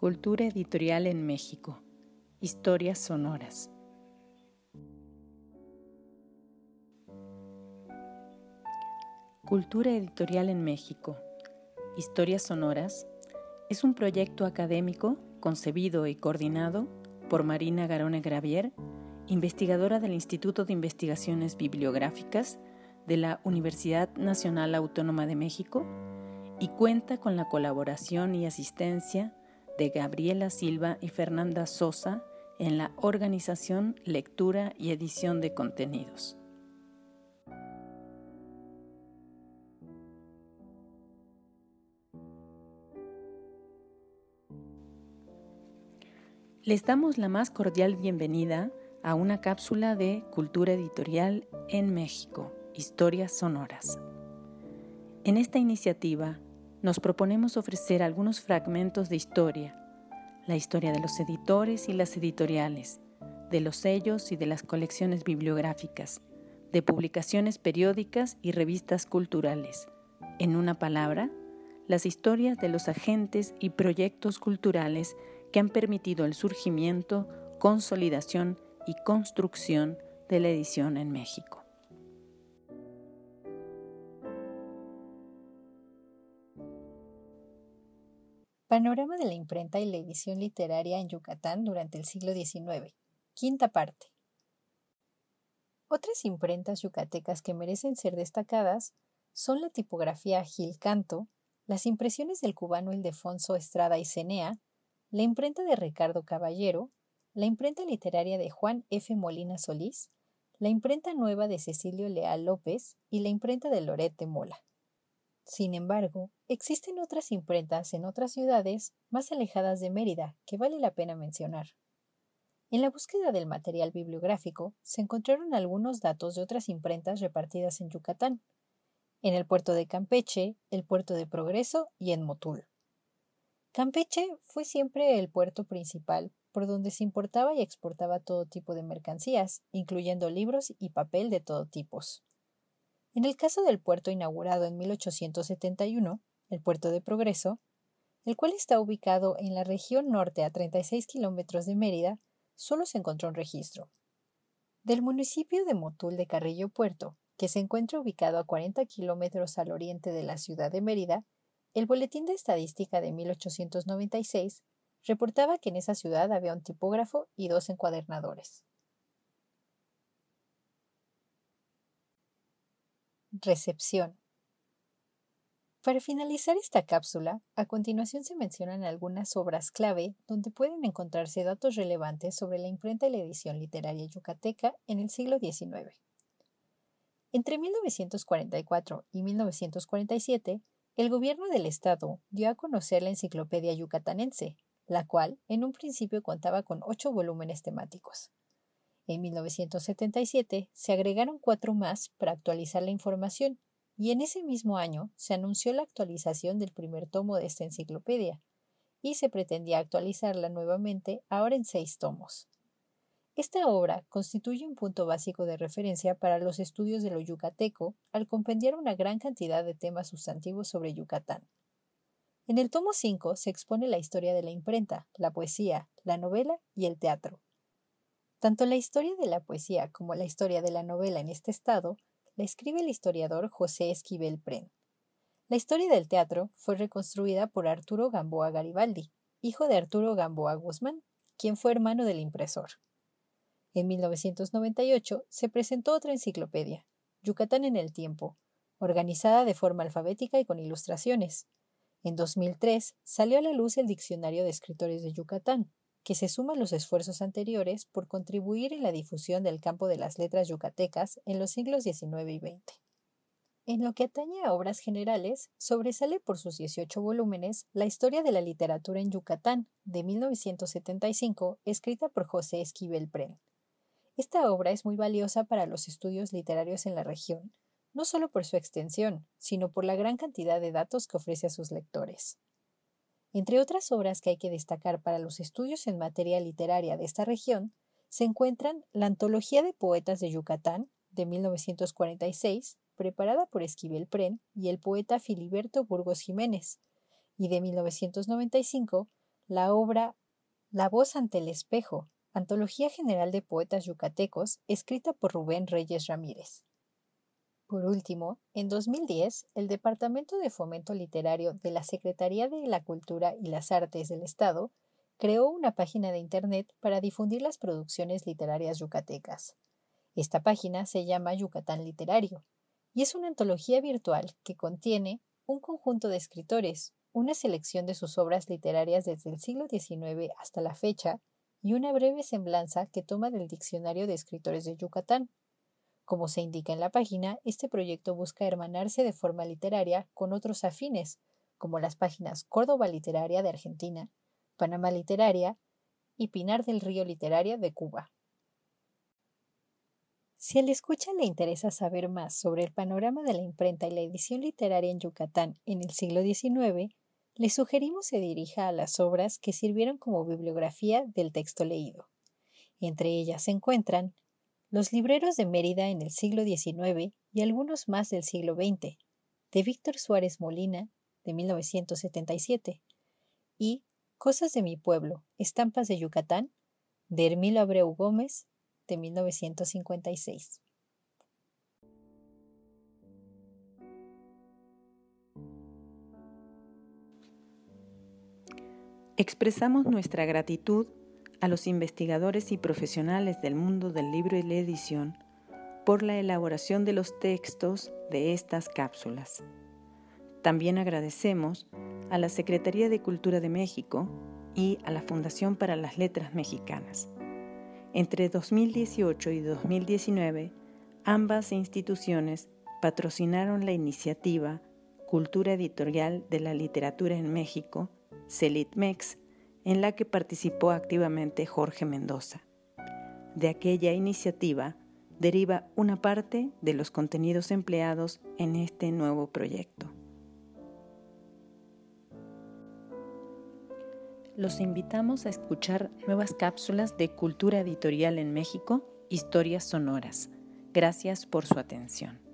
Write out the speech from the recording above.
Cultura editorial en México. Historias sonoras. Cultura editorial en México. Historias sonoras es un proyecto académico concebido y coordinado por Marina Garone Gravier, investigadora del Instituto de Investigaciones Bibliográficas de la Universidad Nacional Autónoma de México y cuenta con la colaboración y asistencia de Gabriela Silva y Fernanda Sosa en la organización, lectura y edición de contenidos. Les damos la más cordial bienvenida a una cápsula de Cultura Editorial en México, Historias Sonoras. En esta iniciativa nos proponemos ofrecer algunos fragmentos de historia, la historia de los editores y las editoriales, de los sellos y de las colecciones bibliográficas, de publicaciones periódicas y revistas culturales. En una palabra, las historias de los agentes y proyectos culturales que han permitido el surgimiento, consolidación y construcción de la edición en México. Panorama de la imprenta y la edición literaria en Yucatán durante el siglo XIX. Quinta parte. Otras imprentas yucatecas que merecen ser destacadas son la tipografía Gil Canto, las impresiones del cubano Ildefonso Estrada y Cenea, la imprenta de Ricardo Caballero, la imprenta literaria de Juan F. Molina Solís, la imprenta nueva de Cecilio Leal López y la imprenta de Loret de Mola. Sin embargo, existen otras imprentas en otras ciudades más alejadas de Mérida que vale la pena mencionar. En la búsqueda del material bibliográfico se encontraron algunos datos de otras imprentas repartidas en Yucatán, en el puerto de Campeche, el puerto de Progreso y en Motul. Campeche fue siempre el puerto principal por donde se importaba y exportaba todo tipo de mercancías, incluyendo libros y papel de todo tipos. En el caso del puerto inaugurado en 1871, el puerto de Progreso, el cual está ubicado en la región norte a 36 kilómetros de Mérida, solo se encontró un registro. Del municipio de Motul de Carrillo Puerto, que se encuentra ubicado a 40 kilómetros al oriente de la ciudad de Mérida, el Boletín de Estadística de 1896 reportaba que en esa ciudad había un tipógrafo y dos encuadernadores. Recepción. Para finalizar esta cápsula, a continuación se mencionan algunas obras clave donde pueden encontrarse datos relevantes sobre la imprenta y la edición literaria yucateca en el siglo XIX. Entre 1944 y 1947, el gobierno del estado dio a conocer la Enciclopedia Yucatanense, la cual en un principio contaba con ocho volúmenes temáticos. En 1977 se agregaron cuatro más para actualizar la información y en ese mismo año se anunció la actualización del primer tomo de esta enciclopedia y se pretendía actualizarla nuevamente ahora en seis tomos. Esta obra constituye un punto básico de referencia para los estudios de lo yucateco al compendiar una gran cantidad de temas sustantivos sobre Yucatán. En el tomo 5 se expone la historia de la imprenta, la poesía, la novela y el teatro. Tanto la historia de la poesía como la historia de la novela en este estado la escribe el historiador José Esquivel Pren. La historia del teatro fue reconstruida por Arturo Gamboa Garibaldi, hijo de Arturo Gamboa Guzmán, quien fue hermano del impresor. En 1998 se presentó otra enciclopedia, Yucatán en el tiempo, organizada de forma alfabética y con ilustraciones. En 2003 salió a la luz el Diccionario de Escritores de Yucatán, que se suma a los esfuerzos anteriores por contribuir en la difusión del campo de las letras yucatecas en los siglos XIX y XX. En lo que atañe a obras generales, sobresale por sus 18 volúmenes la historia de la literatura en Yucatán, de 1975, escrita por José Esquivel Pren. Esta obra es muy valiosa para los estudios literarios en la región, no solo por su extensión, sino por la gran cantidad de datos que ofrece a sus lectores. Entre otras obras que hay que destacar para los estudios en materia literaria de esta región, se encuentran la Antología de Poetas de Yucatán, de 1946, preparada por Esquivel Pren y el poeta Filiberto Burgos Jiménez, y de 1995, la obra La voz ante el espejo, Antología General de Poetas Yucatecos, escrita por Rubén Reyes Ramírez. Por último, en 2010, el Departamento de Fomento Literario de la Secretaría de la Cultura y las Artes del Estado creó una página de Internet para difundir las producciones literarias yucatecas. Esta página se llama Yucatán Literario y es una antología virtual que contiene un conjunto de escritores, una selección de sus obras literarias desde el siglo XIX hasta la fecha y una breve semblanza que toma del Diccionario de Escritores de Yucatán. Como se indica en la página, este proyecto busca hermanarse de forma literaria con otros afines, como las páginas Córdoba Literaria de Argentina, Panamá Literaria y Pinar del Río Literaria de Cuba. Si al escucha le interesa saber más sobre el panorama de la imprenta y la edición literaria en Yucatán en el siglo XIX, le sugerimos se dirija a las obras que sirvieron como bibliografía del texto leído. Entre ellas se encuentran los libreros de Mérida en el siglo XIX y algunos más del siglo XX, de Víctor Suárez Molina, de 1977, y Cosas de mi pueblo, estampas de Yucatán, de Hermilo Abreu Gómez, de 1956. Expresamos nuestra gratitud a los investigadores y profesionales del mundo del libro y la edición por la elaboración de los textos de estas cápsulas. También agradecemos a la Secretaría de Cultura de México y a la Fundación para las Letras Mexicanas. Entre 2018 y 2019, ambas instituciones patrocinaron la iniciativa Cultura Editorial de la Literatura en México, CELITMEX, en la que participó activamente Jorge Mendoza. De aquella iniciativa deriva una parte de los contenidos empleados en este nuevo proyecto. Los invitamos a escuchar nuevas cápsulas de cultura editorial en México, historias sonoras. Gracias por su atención.